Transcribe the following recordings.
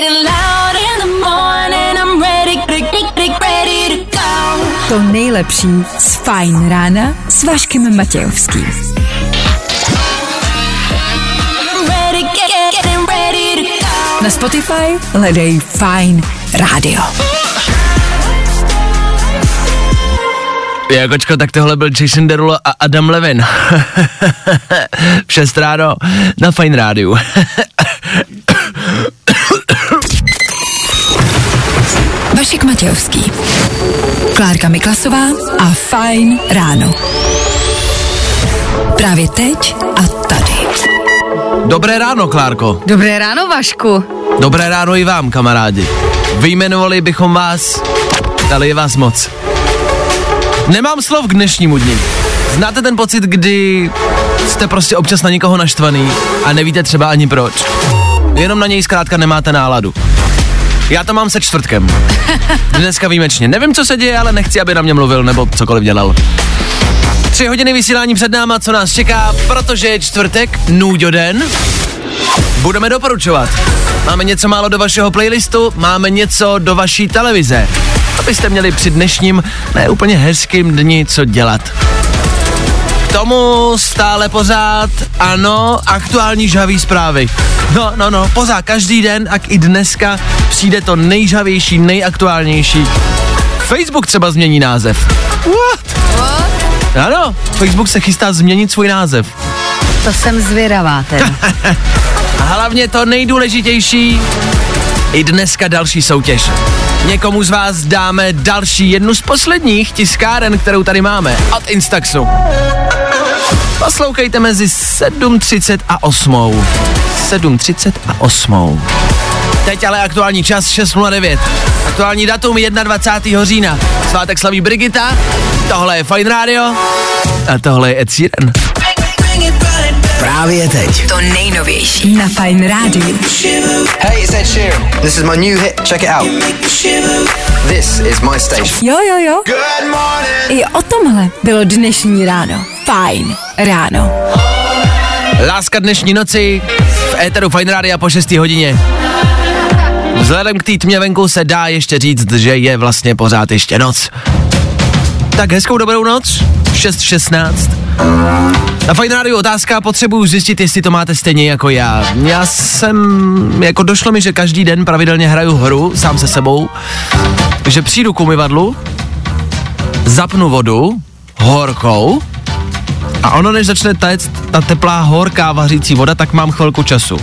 to go. To nejlepší z Fajn rána s Vaškem Matějovským. Na Spotify hledej Fajn rádio. Jakočko, tak tohle byl Jason Derulo a Adam Levin. v 6 ráno na Fine Rádiu. Matějovský. Klárka Miklasová a Fajn ráno. Právě teď a tady. Dobré ráno, Klárko. Dobré ráno, Vašku. Dobré ráno i vám, kamarádi. Vyjmenovali bychom vás, ale je vás moc. Nemám slov k dnešnímu dni. Znáte ten pocit, kdy jste prostě občas na někoho naštvaný a nevíte třeba ani proč? Jenom na něj zkrátka nemáte náladu. Já to mám se čtvrtkem. Dneska výjimečně. Nevím, co se děje, ale nechci, aby na mě mluvil nebo cokoliv dělal. Tři hodiny vysílání před náma, co nás čeká, protože je čtvrtek, nůďoden. Budeme doporučovat. Máme něco málo do vašeho playlistu, máme něco do vaší televize. Abyste měli při dnešním, ne úplně hezkým dni co dělat. Tomu stále pořád, ano, aktuální žhavý zprávy. No, no, no, pořád každý den, a i dneska přijde to nejžavější, nejaktuálnější. Facebook třeba změní název. What? Ano, Facebook se chystá změnit svůj název. To jsem zvědavá teda. A hlavně to nejdůležitější, i dneska další soutěž. Někomu z vás dáme další jednu z posledních tiskáren, kterou tady máme, od Instaxu. Poslouchejte mezi 7.30 a 8. 7.30 a 8. Teď ale aktuální čas 6.09. Aktuální datum 21. října. Svátek slaví Brigita, tohle je Fine Radio a tohle je Ed Sheeran. Právě teď. To nejnovější na Fajn rádiu. Hey, it's Ed Sheeran. This is my new hit. Check it out. This is my station. Jo, jo, jo. I o tomhle bylo dnešní ráno. Fajn ráno. Láska dnešní noci v éteru Fine Radio po 6 hodině. Vzhledem k té tmě venku se dá ještě říct, že je vlastně pořád ještě noc. Tak hezkou dobrou noc, 6.16. Na Fine Radio otázka, potřebuju zjistit, jestli to máte stejně jako já. Já jsem, jako došlo mi, že každý den pravidelně hraju hru sám se sebou, že přijdu k umyvadlu, zapnu vodu, horkou, a ono, než začne tajet ta teplá, horká, vařící voda, tak mám chvilku času.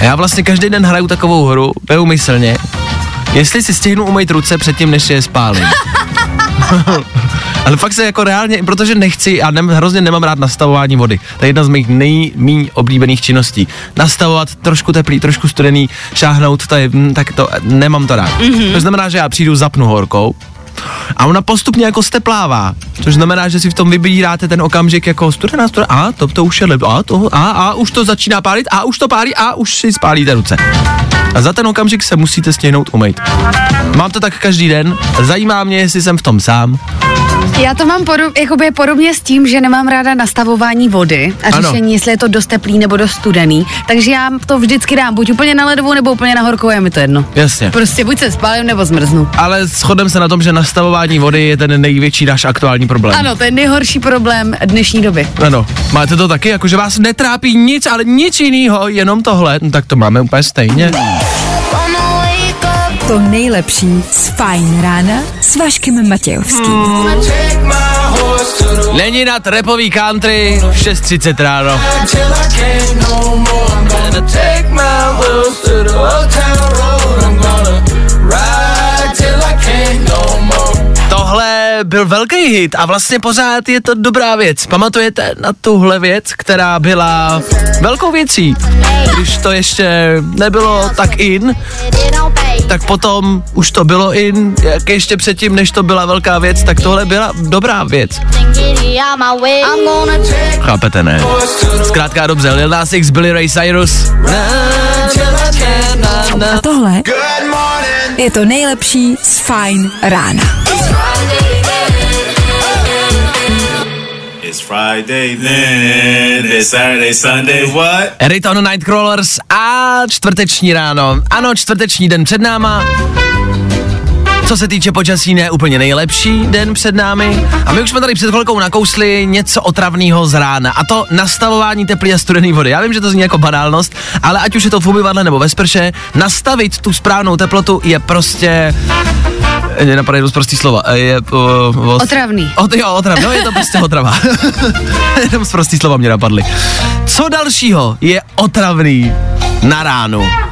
A já vlastně každý den hraju takovou hru, neumyslně, jestli si stihnu umýt ruce předtím, než je spálím. Ale fakt se jako reálně, protože nechci, a nem, hrozně nemám rád nastavování vody. To je jedna z mých nejmíň oblíbených činností. Nastavovat trošku teplý, trošku studený, šáhnout, to je, hm, tak to, nemám to rád. Mm-hmm. To znamená, že já přijdu, zapnu horkou, a ona postupně jako steplává, což znamená, že si v tom vybíráte ten okamžik jako studená, studená, a to, to už je lep, a to, a, a už to začíná pálit, a už to pálí, a už si spálíte ruce. A za ten okamžik se musíte stihnout umýt. Mám to tak každý den, zajímá mě, jestli jsem v tom sám. Já to mám podob, jakoby podobně s tím, že nemám ráda nastavování vody a Ano. řešení, jestli je to dost teplý nebo dost studený. Takže já to vždycky dám buď úplně na ledovou nebo úplně na horkou, je mi to jedno. Jasně. Prostě buď se spálím nebo zmrznu. Ale shodem se na tom, že nastavování vody je ten největší náš aktuální problém. Ano, to je nejhorší problém dnešní doby. Ano, máte to taky, jakože vás netrápí nic, ale nic jiného, jenom tohle, no, tak to máme úplně stejně. To nejlepší z Fajn rána s Vaškem Matějovským. Není na repový country, 6.30 ráno. Byl velký hit a vlastně pořád je to dobrá věc. Pamatujete na tuhle věc, která byla velkou věcí? Když to ještě nebylo tak in, tak potom už to bylo in, jak ještě předtím, než to byla velká věc, tak tohle byla dobrá věc. Chápete, ne? Zkrátka dobře, Lil Nas X, Billy Ray Cyrus. A tohle je to nejlepší z Fajn rána. It's Friday then, it's Saturday, Sunday, what? Return Nightcrawlers a čtvrteční ráno. Ano, čtvrteční den před náma. Co se týče počasí, ne úplně nejlepší den před námi. A my už jsme tady před chvilkou nakousli něco otravného z rána. A to nastavování teplé a studené vody. Já vím, že to zní jako banálnost, ale ať už je to v umyvadle nebo ve sprše, nastavit tu správnou teplotu je prostě mě napadají dost prostý slova. Je, uh, uh, Otravný. Ot, jo, otravný, no je to prostě otrava. Jenom z prostý slova mě napadly. Co dalšího je otravný na ránu?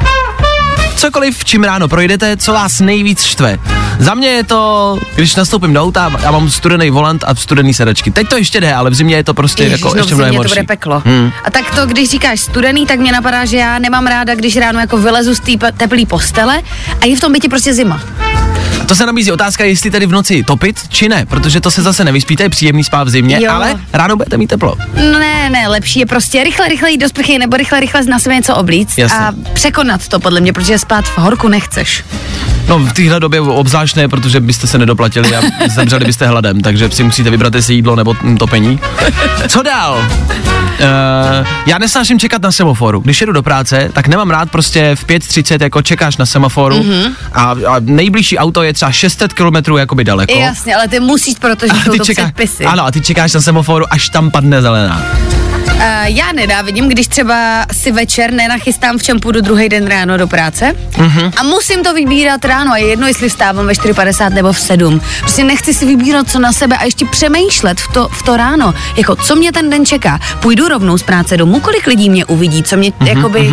Cokoliv, čím ráno projdete, co vás nejvíc štve. Za mě je to, když nastoupím do auta a mám studený volant a studený sedačky. Teď to ještě jde, ale v zimě je to prostě Ježiš, jako no, ještě mnohem zimě to horší. bude peklo. Hmm. A tak to, když říkáš studený, tak mě napadá, že já nemám ráda, když ráno jako vylezu z té teplé postele a je v tom bytě prostě zima. To se nabízí otázka, jestli tedy v noci topit, či ne, protože to se zase nevyspíte, je příjemný spát v zimě, Jo. ale ráno budete mít teplo. No ne, ne, lepší je prostě rychle, rychle jít do sprchy nebo rychle, rychle na sebe něco oblíct Jasně. a překonat to podle mě, protože spát v horku nechceš. No v téhle době obzvlášť ne, protože byste se nedoplatili a zemřeli byste hladem, takže si musíte vybrat jestli jídlo nebo mm, topení. Co dál? Uh, já nesnáším čekat na semaforu. Když jedu do práce, tak nemám rád prostě v 5.30 jako čekáš na semaforu mm-hmm. a, a nejbližší auto je třeba 600 km jakoby daleko. Jasně, ale ty musíš, protože A jsou ty to čeká, předpisy. ano, a ty čekáš na semaforu, až tam padne zelená. Uh, já nedávidím, když třeba si večer nenachystám, v čem půjdu druhý den ráno do práce Mhm. a musím to vybírat ráno a je jedno, jestli vstávám ve 4.50 nebo v 7. Prostě nechci si vybírat co na sebe a ještě přemýšlet v to, v to ráno, jako co mě ten den čeká. Půjdu rovnou z práce domů, kolik lidí mě uvidí, co mě, jakoby,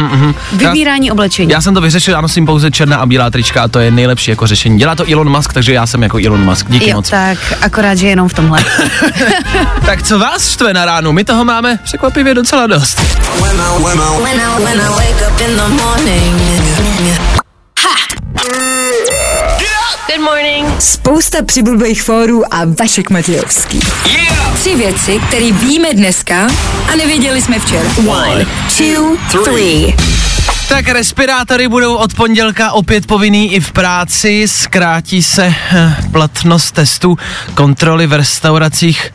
vybírání oblečení. Mhm, Já jsem to vyřešil, já nosím pouze černá a bílá trička a to je nejlepší jako řešení. Dělá to Elon Musk, takže já jsem jako Elon Musk. Díky jo, moc. tak akorát, že jenom v tomhle. Tak co vás štve na ránu? My toho máme překvapivě docela dost. Good morning. Spousta přibulbých fórů a Vašek Matějovský. Tři věci, které víme dneska a nevěděli jsme včera. One, two, three. Tak respirátory budou od pondělka opět povinný i v práci, zkrátí se eh, platnost testů, kontroly v restauracích.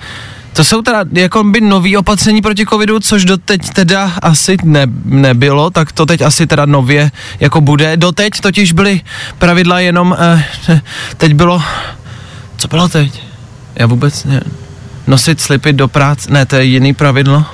To jsou teda jako by nový opatření proti covidu, což doteď teda asi ne, nebylo, tak to teď asi teda nově jako bude. Doteď totiž byly pravidla jenom, eh, teď bylo, co bylo teď? Já vůbec ne, nosit slipy do práce, ne, to je jiný pravidlo.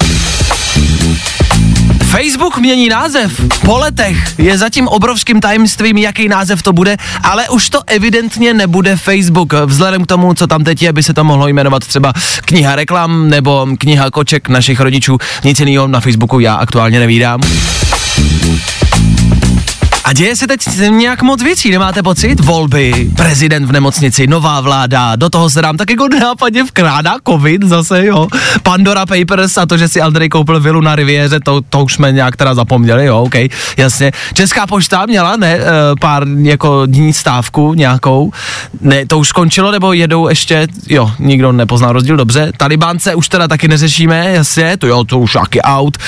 Facebook mění název. Po letech je zatím obrovským tajemstvím, jaký název to bude, ale už to evidentně nebude Facebook. Vzhledem k tomu, co tam teď je, by se to mohlo jmenovat třeba kniha reklam nebo kniha koček našich rodičů. Nic jiného na Facebooku já aktuálně nevídám. A děje se teď nějak moc věcí, nemáte pocit? Volby, prezident v nemocnici, nová vláda, do toho se dám tak jako nápadně vkrádá covid zase, jo. Pandora Papers a to, že si Andrej koupil vilu na Riviéře, to, to už jsme nějak teda zapomněli, jo, OK, jasně. Česká pošta měla, ne, eh, pár jako dní stávku nějakou, ne, to už skončilo, nebo jedou ještě, jo, nikdo nepozná rozdíl, dobře. Talibánce už teda taky neřešíme, jasně, to jo, to už taky out.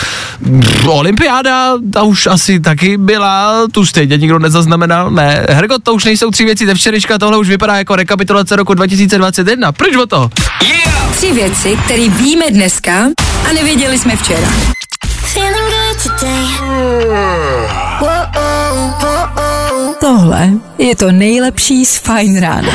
Olympiáda, ta už asi taky byla, tu stejně nikdo nezaznamenal, ne. Hergot, to už nejsou tři věci ze včerejška, tohle už vypadá jako rekapitulace roku 2021. Proč o to? Tři věci, které víme dneska a nevěděli jsme včera. Today. Tohle je to nejlepší z Fine Rána.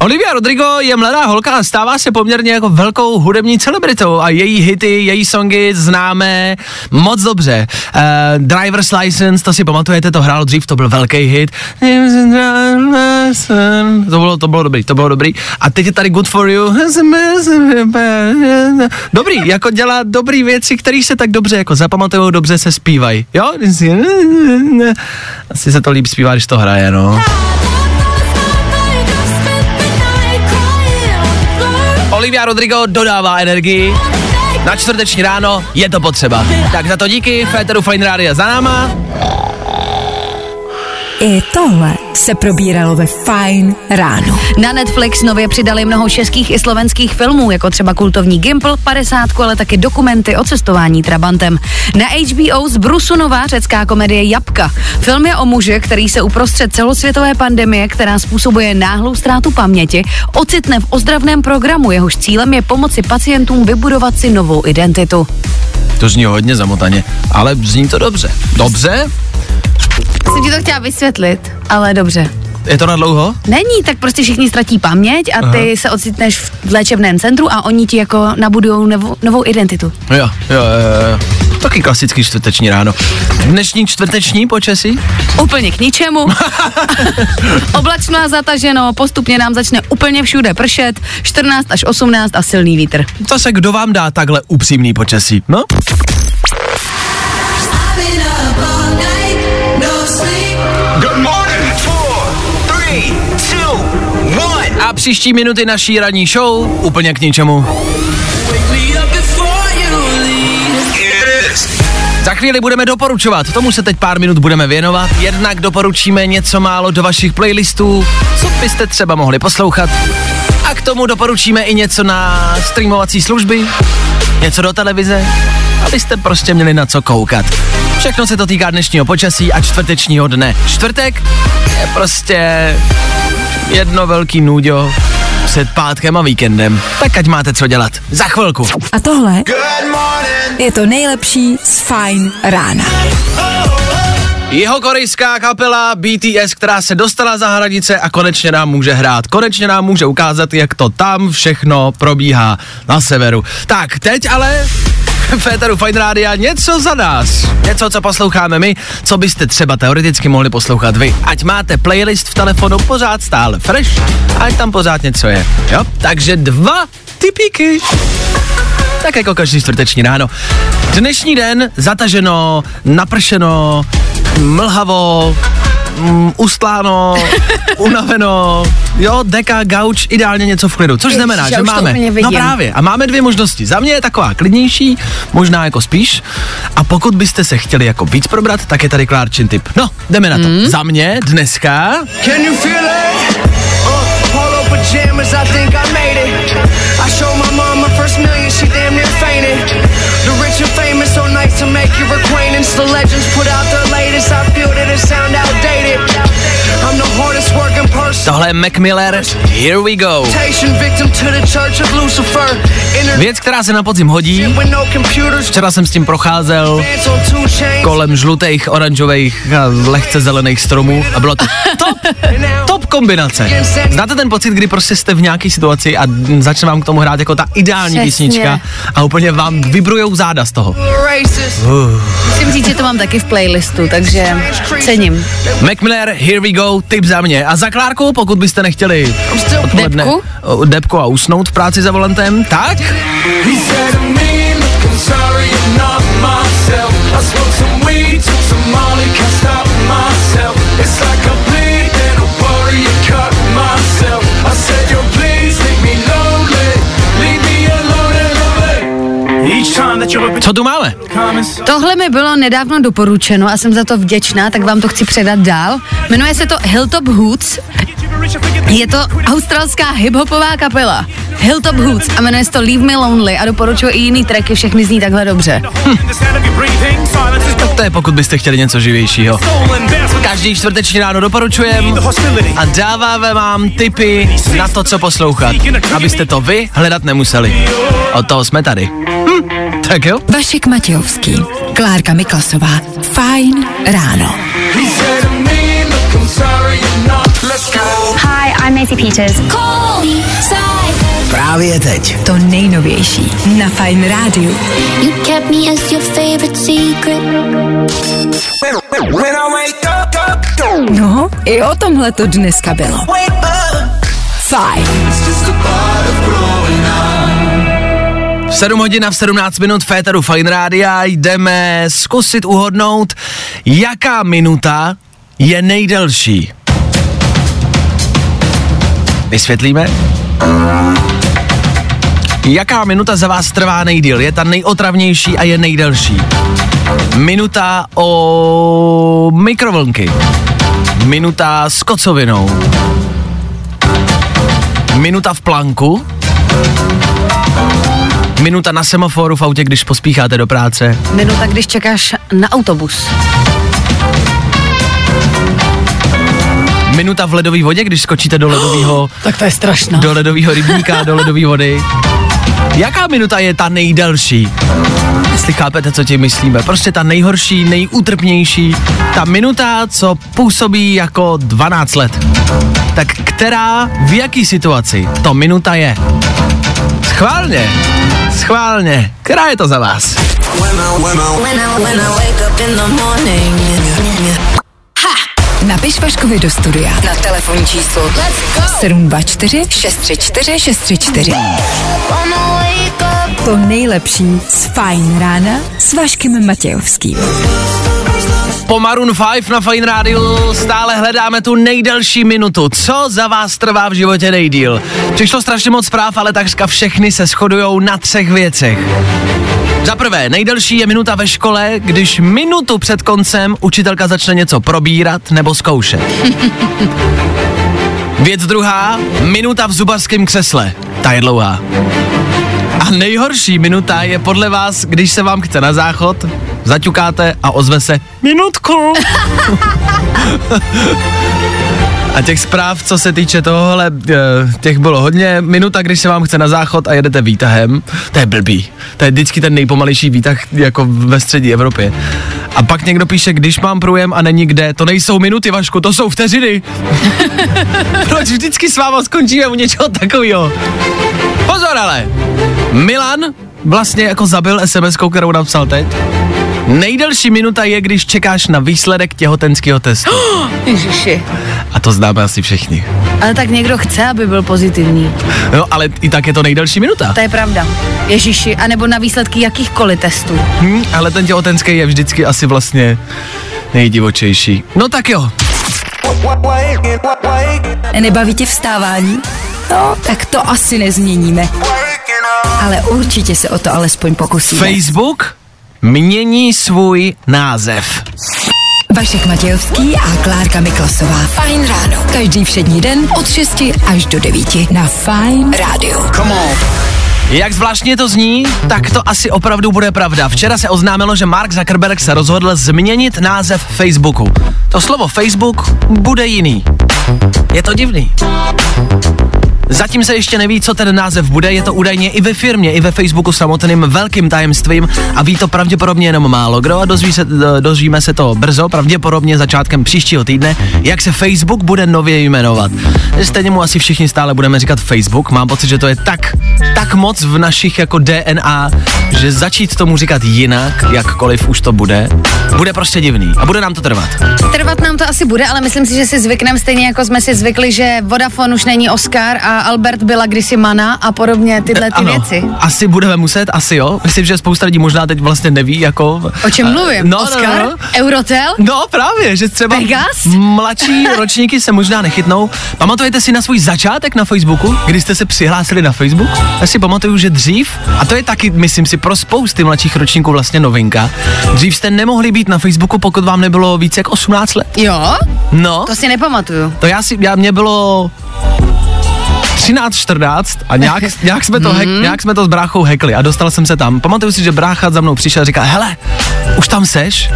Olivia Rodrigo je mladá holka a stává se poměrně jako velkou hudební celebritou a její hity, její songy známe moc dobře. Uh, Driver's License, to si pamatujete, to hrálo dřív, to byl velký hit. To bylo, to bylo dobrý, to bylo dobrý. A teď je tady Good For You. Dobrý, jako dělá dobrý věci, které se tak dobře jako zapamatují, dobře se zpívají. Jo? Asi se to líp zpívá, když to hraje, no. Olivia Rodrigo dodává energii. Na čtvrteční ráno je to potřeba. Tak za to díky, Féteru Fine Radio za náma. I tohle se probíralo ve Fine ráno. Na Netflix nově přidali mnoho českých i slovenských filmů, jako třeba kultovní Gimple, 50, ale taky dokumenty o cestování Trabantem. Na HBO z Brusu nová řecká komedie Jabka. Film je o muži, který se uprostřed celosvětové pandemie, která způsobuje náhlou ztrátu paměti, ocitne v ozdravném programu, jehož cílem je pomoci pacientům vybudovat si novou identitu. To zní hodně zamotaně, ale zní to dobře. Dobře? Jsem ti to chtěla vysvětlit, ale dobře. Je to na dlouho? Není, tak prostě všichni ztratí paměť a ty Aha. se ocitneš v léčebném centru a oni ti jako nabudujou novou, novou identitu. Jo, jo, jo, jo. Taky klasický čtvrteční ráno. Dnešní čtvrteční počasí? Úplně k ničemu. Oblačno a zataženo, postupně nám začne úplně všude pršet, 14 až 18 a silný vítr. Zase kdo vám dá takhle upřímný počasí? No? Příští minuty naší ranní show úplně k ničemu. Za chvíli budeme doporučovat, tomu se teď pár minut budeme věnovat. Jednak doporučíme něco málo do vašich playlistů, co byste třeba mohli poslouchat. A k tomu doporučíme i něco na streamovací služby, něco do televize, abyste prostě měli na co koukat. Všechno se to týká dnešního počasí a čtvrtečního dne. Čtvrtek je prostě jedno velký nůďo před pátkem a víkendem. Tak ať máte co dělat. Za chvilku. A tohle je to nejlepší z Fine rána. Jeho korejská kapela BTS, která se dostala za hranice a konečně nám může hrát. Konečně nám může ukázat, jak to tam všechno probíhá na severu. Tak, teď ale Féteru Fine Rádia něco za nás. Něco, co posloucháme my, co byste třeba teoreticky mohli poslouchat vy. Ať máte playlist v telefonu pořád stále fresh, ať tam pořád něco je. Jo? Takže dva typíky. Tak jako každý čtvrteční ráno. Dnešní den zataženo, napršeno, mlhavo, mm, ustláno, unaveno, jo, deka, gauč, ideálně něco v klidu, což Ježiš, znamená, že máme, no právě, a máme dvě možnosti. Za mě je taková klidnější, možná jako spíš, a pokud byste se chtěli jako víc probrat, tak je tady Klárčin tip. No, jdeme na to. Hmm? Za mě dneska Can you feel it? Uh, polo pajamas, I think I made it. I showed my mom my first million, she damn near fainted. The rich and famous, your acquaintance. The legends put out the latest, I feel that it sound outdated. I'm the hardest working. Tohle je Mac Miller, Here We Go. Victim to the church of Lucifer. Internet Věc, která se na podzim hodí, no včera jsem s tím procházel kolem žlutých, oranžových a lehce zelených stromů a bylo to top, top kombinace. Znáte ten pocit, kdy prostě jste v nějaké situaci a začne vám k tomu hrát jako ta ideální Přesně. písnička a úplně vám vibrujou záda z toho. Musím říct, že to mám taky v playlistu, takže cením. Mac Miller, Here We Go, tip za mě. A za Klárku, pokud byste nechtěli odpoledne Depku? depku a usnout v práci za volantem, tak. It's like I bleed, I worry, cut myself. I said, yo, co tu máme? Tohle mi bylo nedávno doporučeno a jsem za to vděčná, tak vám to chci předat dál. Jmenuje se to Hilltop Hoods. Je to australská hiphopová kapela. Hilltop Hoods a jmenuje se to Leave Me Lonely a doporučuji i jiný tracky, všechny zní takhle dobře. is Tak to je pokud byste chtěli něco živějšího. Každý čtvrteční ráno doporučujem a dáváme vám tipy na to, co poslouchat, abyste to vy hledat nemuseli. Od toho jsme tady. Tak jo? Vašek Matějovský, Klárka Miklasová, Fine ráno. He said to me, look, I'm sorry, I'm not. Let's go. Hi, I'm Maisie Peters. Call me side. Právě teď. To nejnovější na Fine rádiu. You kept me as your favorite secret. When I wake up, up, No, i o tomhle to dneska bylo. Fajn. 7 hodin a v 17 minut Féteru Fine Rádia jdeme zkusit uhodnout, jaká minuta je nejdelší. Vysvětlíme? Jaká minuta za vás trvá nejdíl? Je ta nejotravnější a je nejdelší? Minuta o mikrovlnky. Minuta s kocovinou. Minuta v planku. Minuta na semaforu v autě, když pospícháte do práce. Minuta, když čekáš na autobus. Minuta v ledové vodě, když skočíte do ledového Tak to je strašná. do ledového rybníka, do ledové vody. Jaká minuta je ta nejdelší? Jestli chápete, co tím myslíme. Prostě ta nejhorší, nejútrpnější. Ta minuta, co působí jako 12 let. Tak která, v jaký situaci to minuta je? Schválně, schválně. Která je to za vás? Napiš Vaškovi do studia na telefonní číslo 724 634 634. To nejlepší z Fajn rána s Vaškem Matějovským. Po Maroon 5 na Fine Radio stále hledáme tu nejdelší minutu. Co za vás trvá v životě nejdíl? Přišlo strašně moc zpráv, ale takřka všechny se shodujou na třech věcech. Za prvé, nejdelší je minuta ve škole, když minutu před koncem učitelka začne něco probírat nebo zkoušet. Věc druhá, minuta v zubařském křesle. Ta je dlouhá. Nejhorší minuta je podle vás, když se vám chce na záchod, zaťukáte a ozve se minutku. A těch zpráv, co se týče tohohle, eh, těch bylo hodně. Minuta, když se vám chce na záchod a jedete výtahem, to je blbý. To je vždycky ten nejpomalejší výtah jako ve střední Evropě. A pak někdo píše, když mám průjem a není kde, to nejsou minuty, Vašku, to jsou vteřiny. Proč vždycky s váma skončíme u něčeho takového? Pozor ale, Milan vlastně jako zabil sms kterou napsal teď. Nejdelší minuta je, když čekáš na výsledek těhotenského testu. Ježiši. A to známe asi všichni. Ale tak někdo chce, aby byl pozitivní. No, ale i tak je to nejdelší minuta. To je pravda. Ježiši, anebo na výsledky jakýchkoliv testů. Hm, ale ten těhotenský je vždycky asi vlastně nejdivočejší. No tak jo. Nebaví tě vstávání? No, tak to asi nezměníme. Ale určitě se o to alespoň pokusíme. Facebook mění svůj název. Vašek Matějovský a Klárka Miklasová. Fajn ráno. Každý všední den od 6 až do 9 na Fajn rádiu. Jak zvláštně to zní, tak to asi opravdu bude pravda. Včera se oznámilo, že Mark Zuckerberg se rozhodl změnit název Facebooku. To slovo Facebook bude jiný. Je to divný. Zatím se ještě neví, co ten název bude, je to údajně i ve firmě, i ve Facebooku samotným velkým tajemstvím a ví to pravděpodobně jenom málo kdo a dozví se, dozvíme se to brzo, pravděpodobně začátkem příštího týdne, jak se Facebook bude nově jmenovat. Stejně mu asi všichni stále budeme říkat Facebook, mám pocit, že to je tak, tak moc v našich jako DNA, že začít tomu říkat jinak, jakkoliv už to bude, bude prostě divný a bude nám to trvat. Trvat nám to asi bude, ale myslím si, že si zvykneme stejně jako jsme si zvykli, že Vodafone už není Oscar a Albert byla kdysi Mana a podobně tyhle ty ano, věci. asi budeme muset, asi jo. Myslím, že spousta lidí možná teď vlastně neví, jako... O čem mluvím? No, Oscar? no, no. Eurotel? No právě, že třeba Vegas? mladší ročníky se možná nechytnou. Pamatujete si na svůj začátek na Facebooku, kdy jste se přihlásili na Facebook? Já si pamatuju, že dřív, a to je taky, myslím si, pro spousty mladších ročníků vlastně novinka, dřív jste nemohli být na Facebooku, pokud vám nebylo více jak 18 let. Jo? No, To si nepamatuju. to já si, já, mě bylo 13, 14 a nějak, nějak, jsme to hack, nějak jsme to s bráchou hackli a dostal jsem se tam. Pamatuju si, že brácha za mnou přišel a říkal, hele, už tam seš?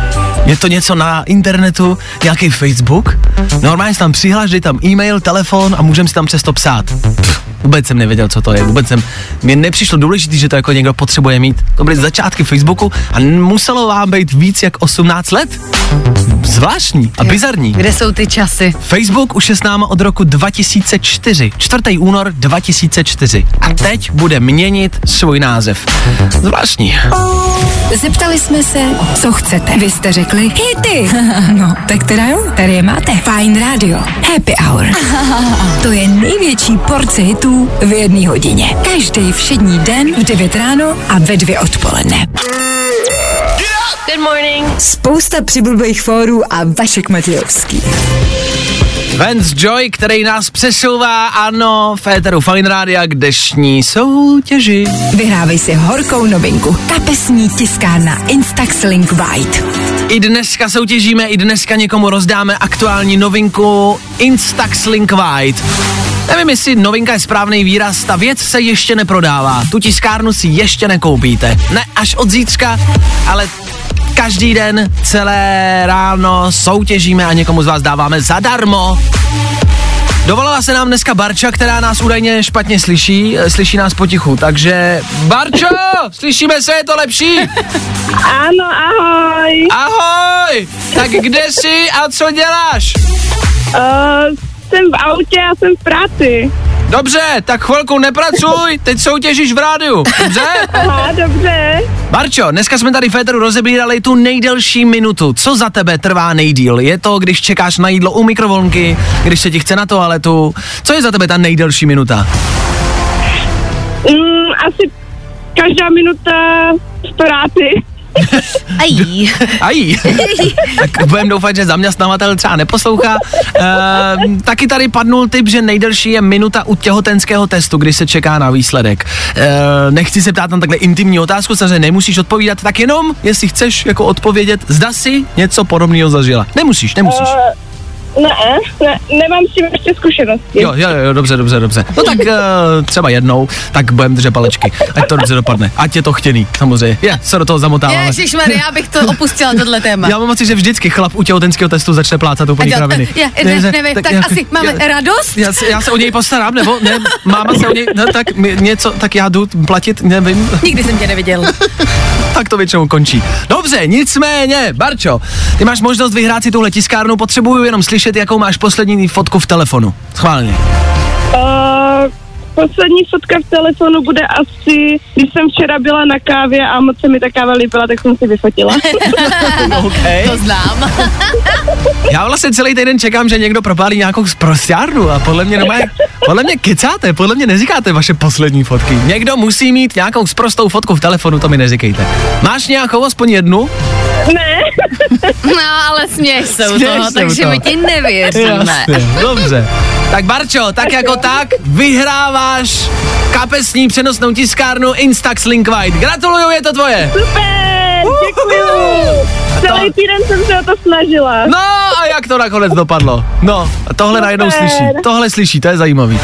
Je to něco na internetu, nějaký Facebook? Normálně tam přihláš, dej tam e-mail, telefon a můžeme si tam přes to psát. Pff, vůbec jsem nevěděl, co to je, vůbec jsem, mně nepřišlo důležité, že to jako někdo potřebuje mít. To byly začátky Facebooku a muselo vám být víc jak 18 let? Zvláštní a bizarní. Kde jsou ty časy? Facebook už je s náma od roku 2004, 4. únor 2004. A teď bude měnit svůj název. Zvláštní. Zeptali jsme se, co chcete. Vy jste řekli hity. no, tak teda jo, tady je máte. Fajn Radio. Happy Hour. to je největší porce hitů v jedné hodině. Každý všední den v 9 ráno a ve 2 odpoledne. Good morning. Spousta přibulbých fórů a Vašek Matějovský. Vance Joy, který nás přesouvá, ano, v éteru Fine Rádia k dnešní soutěži. Vyhrávej si horkou novinku. Kapesní tiskárna Instax Link White. I dneska soutěžíme, i dneska někomu rozdáme aktuální novinku Instax Link White. Nevím, jestli novinka je správný výraz, ta věc se ještě neprodává. Tu tiskárnu si ještě nekoupíte. Ne až od zítřka, ale každý den, celé ráno soutěžíme a někomu z vás dáváme zadarmo. Dovolala se nám dneska Barča, která nás údajně špatně slyší, eh, slyší nás potichu, takže Barčo, slyšíme se, je to lepší? Ano, ahoj. Ahoj, tak kde jsi a co děláš? Uh, jsem v autě a jsem v práci. Dobře, tak chvilku nepracuj, teď soutěžíš v rádiu, dobře? Aha, dobře. Barčo, dneska jsme tady Féteru rozebírali tu nejdelší minutu. Co za tebe trvá nejdíl? Je to, když čekáš na jídlo u mikrovlnky, když se ti chce na toaletu? Co je za tebe ta nejdelší minuta? Mm, asi každá minuta v práci. Aj. Aj. tak budeme doufat, že zaměstnavatel třeba neposlouchá. Ehm, taky tady padnul tip, že nejdelší je minuta u těhotenského testu, kdy se čeká na výsledek. Ehm, nechci se ptát na takhle intimní otázku, samozřejmě nemusíš odpovídat, tak jenom, jestli chceš jako odpovědět, zda si něco podobného zažila. Nemusíš, nemusíš. Uh, ne, ne, nemám s tím ještě zkušenosti. Jo, jo, jo, dobře, dobře, dobře. No tak uh, třeba jednou, tak budeme držet palečky. Ať to dobře dopadne. Ať je to chtěný, samozřejmě. Je, se do toho zamotáváme. Ježišmarja, já bych to opustila, tohle téma. Já mám pocit, že vždycky chlap u těhotenského testu začne plácat úplně kraviny. eh, já, ne, nevím, tak, asi máme radost? Já, se- já se o něj postarám, nebo ne, máma se o něj, no, tak mi- něco, tak já jdu platit, nevím, Nikdy jsem tě neviděl. tak to většinou končí. Dobře, nicméně, Barčo, ty máš možnost vyhrát si tuhle tiskárnu, potřebuju jenom slyšet, jakou máš poslední fotku v telefonu. Schválně. Uh, poslední fotka v telefonu bude asi, když jsem včera byla na kávě a moc se mi ta káva líbila, tak jsem si vyfotila. Okay. To znám. Já vlastně celý týden čekám, že někdo propálí nějakou zprostárnu a podle mě normálně, podle mě kecáte, podle mě neříkáte vaše poslední fotky. Někdo musí mít nějakou sprostou fotku v telefonu, to mi neříkejte. Máš nějakou aspoň jednu? ne, No, ale směš se u toho, takže toho. my ti nevěříme. Jasně, dobře. Tak Barčo, tak jako tak, vyhráváš kapesní přenosnou tiskárnu Instax Link White. Gratuluju, je to tvoje. super, děkuju. Celý týden jsem se o to snažila. No a jak to nakonec dopadlo? No, tohle Super. najednou slyší. Tohle slyší, to je zajímavý.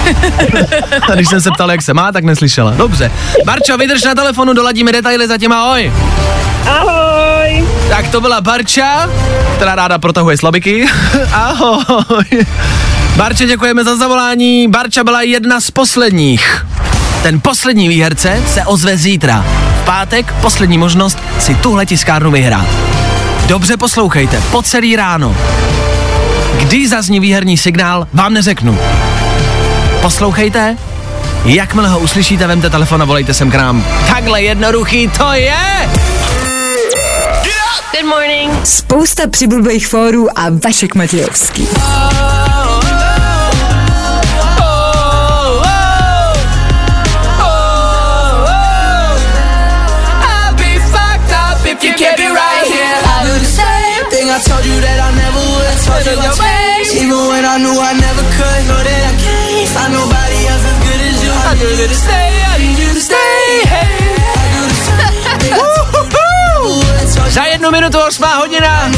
a když jsem se ptal, jak se má, tak neslyšela. Dobře. Barčo, vydrž na telefonu, doladíme detaily, zatím ahoj. Ahoj. Tak to byla Barča, která ráda protahuje slabiky. ahoj. Barče, děkujeme za zavolání. Barča byla jedna z posledních. Ten poslední výherce se ozve zítra. Pátek poslední možnost si tuhle tiskárnu vyhrát. Dobře poslouchejte, po celý ráno. Kdy zazní výherní signál, vám neřeknu. Poslouchejte, jakmile ho uslyšíte, vemte telefon a volejte sem k nám. Takhle jednoduchý to je! Good morning. Spousta přibulbých fórů a Vašek Matějovský. Thing Told you even when I knew I never could. Know that I can't find nobody else as good as you. I need you to stay, I need you to stay. Hey. Za jednu minutu osmá hodina.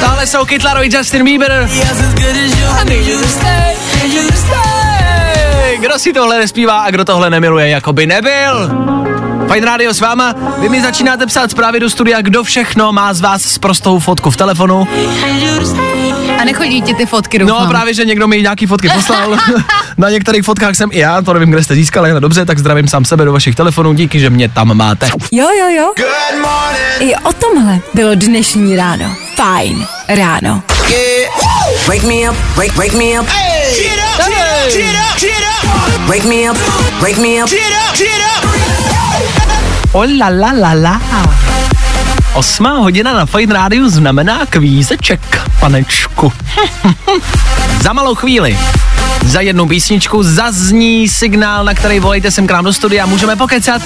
Tohle jsou Kytlarovi Justin Bieber. Kdo si tohle nespívá a kdo tohle nemiluje, jako by nebyl? Fajn rádio s váma, vy mi začínáte psát zprávy do studia, kdo všechno má z vás s prostou fotku v telefonu. A nechodí ti ty fotky, doufám. No právě, že někdo mi nějaký fotky poslal. Na některých fotkách jsem i já, to nevím, kde jste získali, ale dobře, tak zdravím sám sebe do vašich telefonů, díky, že mě tam máte. Jo, jo, jo. I o tomhle bylo dnešní ráno. Fajn ráno. Wake me up, wake, wake me up. Get up, get up, get up, get up. Wake me up, wake me up. Get up, get up. Oh la la la. Osmá hodina na Fine Rádiu znamená kvízeček, panečku. Za malou chvíli, za jednu písničku zazní signál, na který volejte sem k nám do studia, můžeme pokecat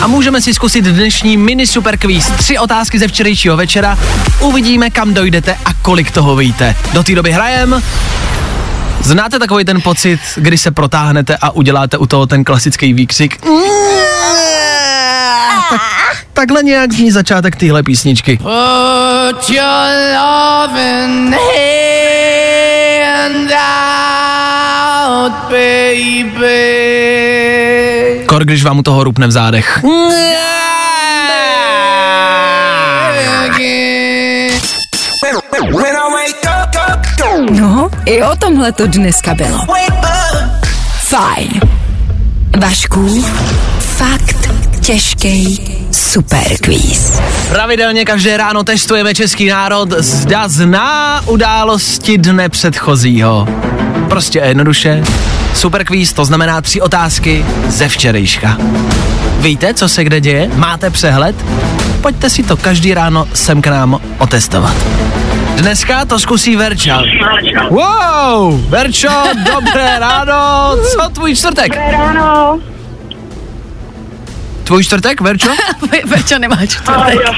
a můžeme si zkusit dnešní mini super kvíz. Tři otázky ze včerejšího večera, uvidíme, kam dojdete a kolik toho víte. Do té doby hrajem Znáte takový ten pocit, kdy se protáhnete a uděláte u toho ten klasický výkřik? Tak, takhle nějak zní začátek téhle písničky. Put your loving hand out, baby. Kor, když vám u toho rupne v zádech. No, i o tomhle to dneska bylo. Fajn. Vašku, fakt těžký superquiz. Pravidelně každé ráno testujeme český národ, zda zná události dne předchozího. Prostě a jednoduše. Superquiz to znamená tři otázky ze včerejška. Víte, co se kde děje? Máte přehled? Pojďte si to každý ráno sem k nám otestovat. Dneska to zkusí Verča. Wow, Verčo, dobré ráno, co tvůj čtvrtek? Dobré ráno. Tvůj čtvrtek, Verčo? Verča nemá čtvrtek. jo.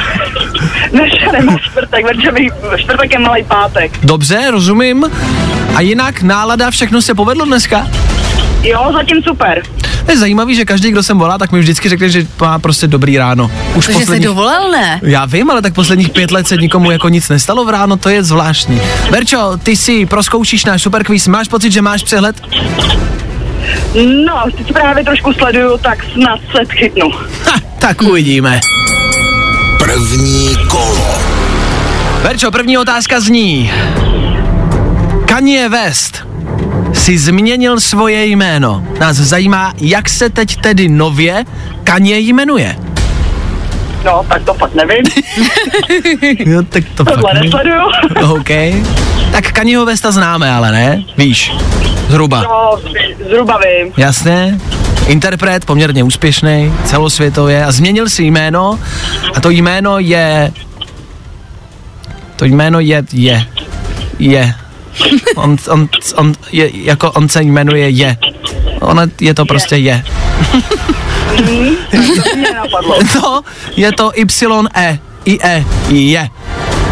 Dneska nemá čtvrtek, protože mi čtvrtek je malý pátek. Dobře, rozumím. A jinak nálada, všechno se povedlo dneska? Jo, zatím super. To je zajímavý, že každý, kdo sem volá, tak mi vždycky řekne, že má prostě dobrý ráno. Už Protože se dovolal, ne? Já vím, ale tak posledních pět let se nikomu jako nic nestalo v ráno, to je zvláštní. Berčo, ty si proskoušíš náš superquiz, máš pocit, že máš přehled? No, teď právě trošku sleduju, tak snad se chytnu. Ha, tak uvidíme. První kolo. Berčo, první otázka zní. Kanye West si změnil svoje jméno. Nás zajímá, jak se teď tedy nově Kanye jmenuje. No, tak to fakt nevím. Jo, tak to Tohle fakt ne- nesleduju. OK. Tak Kanyeho Westa známe, ale ne? Víš, zhruba. No, zhruba vím. Jasně. Interpret, poměrně úspěšný, celosvětově a změnil si jméno a to jméno je... To jméno je... je... je. On, on, on je, jako on se jmenuje je. Ono je to prostě je. Napadlo. No, je to Y, E, I, E, je.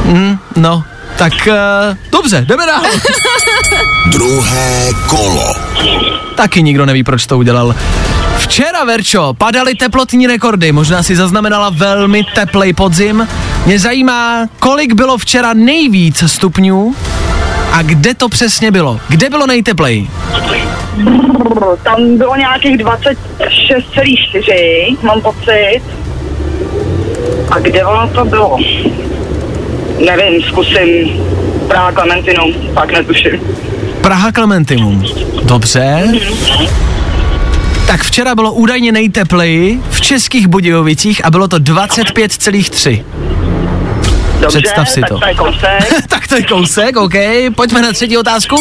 Mm, no, tak uh, dobře, jdeme dál. Druhé kolo. Taky nikdo neví, proč to udělal. Včera, Verčo, padaly teplotní rekordy, možná si zaznamenala velmi teplej podzim. Mě zajímá, kolik bylo včera nejvíc stupňů a kde to přesně bylo? Kde bylo nejteplej? Tam bylo nějakých 26,4, mám pocit. A kde ono to bylo? Nevím, zkusím Praha Klementinu, pak netuším. Praha Klementimum. Dobře. Tak včera bylo údajně nejtepleji v Českých Budějovicích a bylo to 25,3. Dobře, Představ si tak to. to je kousek. tak to je kousek, OK. Pojďme na třetí otázku.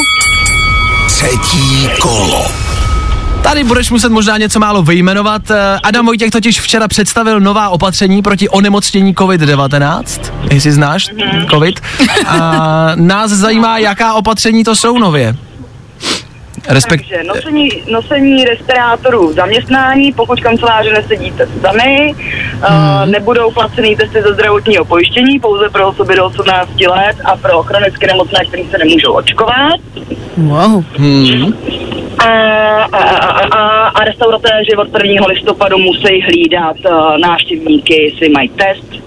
Třetí kolo. Tady budeš muset možná něco málo vyjmenovat. Eh, Adam Vojtěch totiž včera představil nová opatření proti onemocnění COVID-19, jestli znáš COVID. A nás zajímá, jaká opatření to jsou nově. Respekt... Takže nosení, nosení respirátorů v zaměstnání, pokud v kanceláři nesedíte sami, hmm. uh, nebudou placený testy ze zdravotního pojištění pouze pro osoby do 18 let a pro chronicky nemocné, kteří se nemůžou očkovat. Wow. Hmm. A, a, a, a, a restauratéři od 1. listopadu musí hlídat uh, návštěvníky, jestli mají test,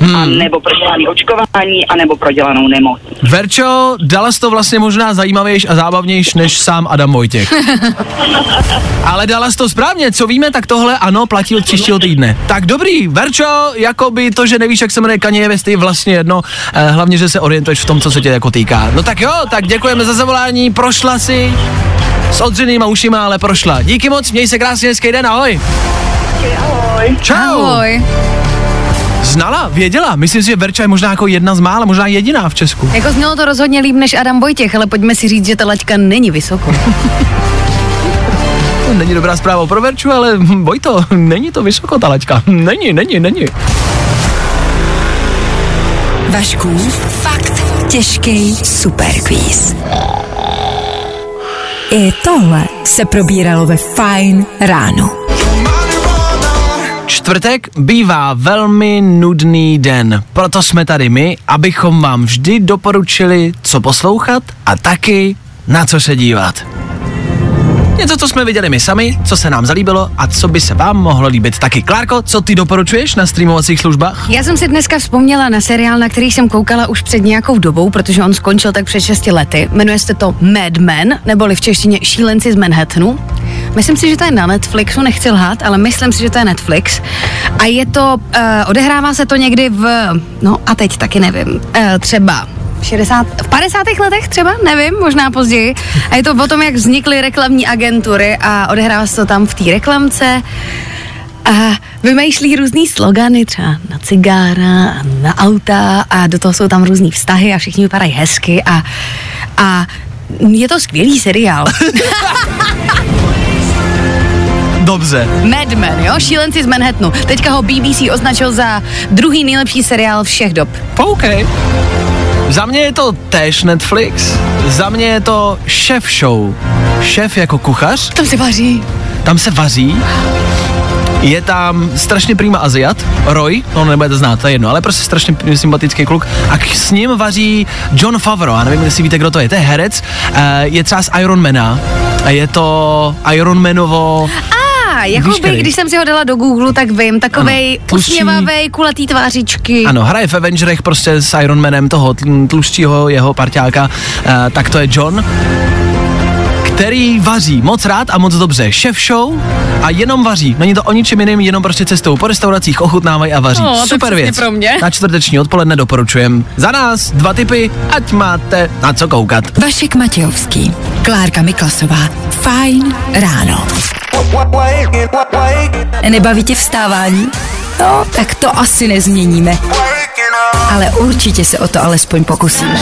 hmm. a nebo prodělaný očkování, a nebo prodělanou nemoc. Verčo, dala jsi to vlastně možná zajímavější a zábavnější než sám Adam Vojtěch. Ale dala jsi to správně, co víme, tak tohle ano, platí od příštího týdne. Tak dobrý, Verčo, jako by to, že nevíš, jak se jmenuje Kanye West, je vlastně jedno, eh, hlavně, že se orientuješ v tom, co se tě jako týká. No tak jo, tak děkujeme za zavolání, prošla si s odřenýma ušima, ale prošla. Díky moc, měj se krásně, hezký den, ahoj. Ahoj. Čau. Ahoj. Znala, věděla, myslím si, že Verča je možná jako jedna z mála, možná jediná v Česku. Jako znělo to rozhodně líp než Adam Vojtěch, ale pojďme si říct, že ta laťka není vysoko. To není dobrá zpráva pro Verču, ale boj to, není to vysoko ta laťka. Není, není, není. Vašku, fakt těžký superquiz. I tohle se probíralo ve Fine ráno. Čtvrtek bývá velmi nudný den, proto jsme tady my, abychom vám vždy doporučili, co poslouchat a taky na co se dívat. Něco, co jsme viděli my sami, co se nám zalíbilo a co by se vám mohlo líbit taky. Klárko, co ty doporučuješ na streamovacích službách? Já jsem si dneska vzpomněla na seriál, na který jsem koukala už před nějakou dobou, protože on skončil tak před 6 lety. Jmenuje se to Mad Men, neboli v češtině Šílenci z Manhattanu. Myslím si, že to je na Netflixu, nechci lhát, ale myslím si, že to je Netflix. A je to, uh, odehrává se to někdy v, no a teď taky nevím, uh, třeba 60, v 50. letech třeba, nevím, možná později. A je to o tom, jak vznikly reklamní agentury a odehrává se to tam v té reklamce a vymýšlí různý slogany, třeba na cigára, a na auta a do toho jsou tam různý vztahy a všichni vypadají hezky a, a je to skvělý seriál. Dobře. Mad Men, jo? Šílenci z Manhattanu. Teďka ho BBC označil za druhý nejlepší seriál všech dob. OK. Za mě je to též Netflix, za mě je to šéf show. Šéf jako kuchař, Tam se vaří. tam se vaří, je tam strašně prýma Aziat, Roy, no nebudete znát, to je jedno, ale prostě strašně sympatický kluk. A k, s ním vaří John Favreau, já nevím, jestli víte, kdo to je, to je herec, uh, je třeba z Ironmana, a je to Ironmanovo, A, Víš, jako by, který? když jsem si ho dala do Google, tak vím, takovej Ano, usměvavej, kulatý tvářičky. ano, hraje v Avengerech prostě s Ironmanem toho tl- tlustšího jeho parťáka, uh, tak to je John, který vaří moc rád a moc dobře. Šef show a jenom vaří. Není to o ničem jiným, jenom prostě cestou po restauracích ochutnávají a vaří. No, Super věc. pro mě. Na čtvrteční odpoledne doporučujem. Za nás dva typy, ať máte na co koukat. Vašek Matějovský, Klárka Miklasová. Fajn ráno. Nebaví tě vstávání? No, tak to asi nezměníme. Ale určitě se o to alespoň pokusíme.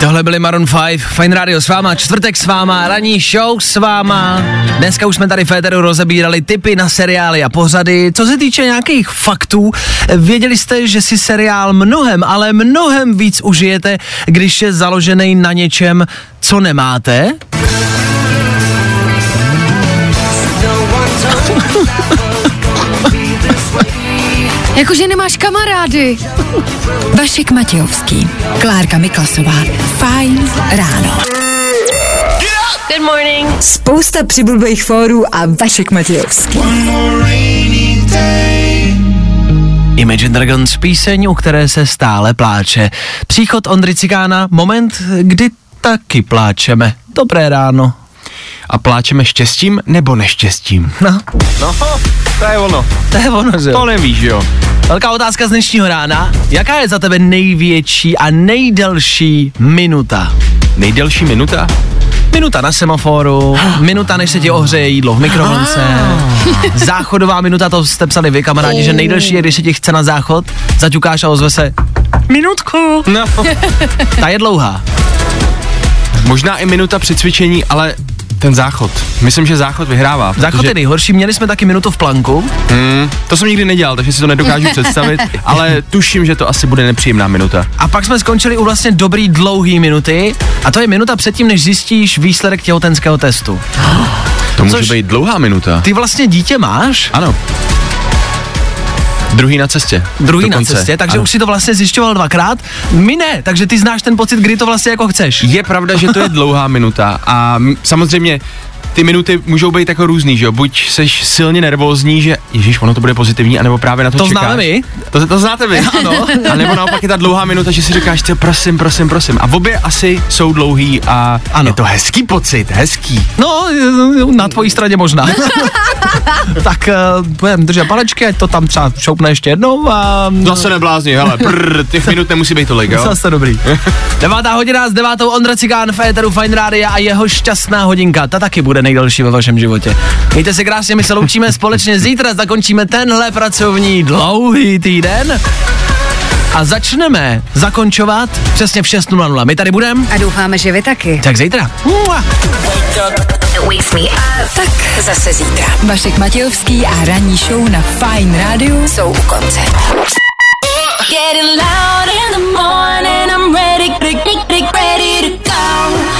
Tohle byly Maroon 5, Fine Radio s váma, čtvrtek s váma, ranní show s váma. Dneska už jsme tady v Féteru rozebírali tipy na seriály a pořady. Co se týče nějakých faktů, věděli jste, že si seriál mnohem, ale mnohem víc užijete, když je založený na něčem, co nemáte? Jakože nemáš kamarády. Vašek Matějovský, Klárka Miklasová. Fajn ráno. Good morning. Spousta přibulbých fórů a Vašek Matějovský. Imagine Dragons píseň, u které se stále pláče. Příchod Ondry Cikána, moment, kdy taky pláčeme. Dobré ráno. A pláčeme štěstím nebo neštěstím? No, No, to je ono. to je ono, že jo? To nevíš, jo. Velká otázka z dnešního rána. Jaká je za tebe největší a nejdelší minuta? Nejdelší minuta? Minuta na semaforu, minuta, než se ti ohřeje jídlo v mikrovlnce, záchodová minuta, to jste psali vy, kamarádi, že nejdelší je, když se ti chce na záchod, zaťukáš a ozve se minutku. No, Ta je dlouhá. možná i minuta při cvičení, ale ten záchod. Myslím, že záchod vyhrává. Záchod protože- je nejhorší, měli jsme taky minutu v planku. Hmm, to jsem nikdy nedělal, takže si to nedokážu představit, ale tuším, že to asi bude nepříjemná minuta. A pak jsme skončili u vlastně dobrý dlouhý minuty a to je minuta předtím, než zjistíš výsledek těhotenského testu. To může Což- být dlouhá minuta. Ty vlastně dítě máš, Ano. Druhý na cestě. druhý Dokonce. na cestě, takže Ano. už si to vlastně zjišťoval dvakrát. My ne, takže ty znáš ten pocit, kdy to vlastně jako chceš. Je pravda, že to je dlouhá minuta a samozřejmě ty minuty můžou být jako různý, že jo? Buď seš silně nervózní, že ježíš, ono to bude pozitivní, anebo právě na to, To čekáš. známe my. To, to znáte vy, ano. A nebo naopak je ta dlouhá minuta, že si říkáš, ty prosím, prosím, prosím. A obě asi jsou dlouhý a Ano. je to hezký pocit, hezký. No, na tvojí straně možná. tak uh, budeme držet palečky, ať to tam třeba šoupne ještě jednou a... Zase neblázni, hele, prr, těch minut nemusí být tolik, jo? Zase dobrý. Devátá hodina s devátou Ondra Cigán v Éteru Fine Rádia a jeho šťastná hodinka. Ta taky bude nejdelší ve vašem životě. Mějte se krásně, my se loučíme společně zítra, zakončíme tenhle pracovní dlouhý týden. A začneme zakončovat přesně v 6.00. My tady budeme, A doufáme, že vy taky. tak zítra. Mua. Tak zase zítra. Vašek Matějovský a ranní show na Fajn rádiu jsou u konce. Getting loud in the morning. I'm ready, ready, ready to go.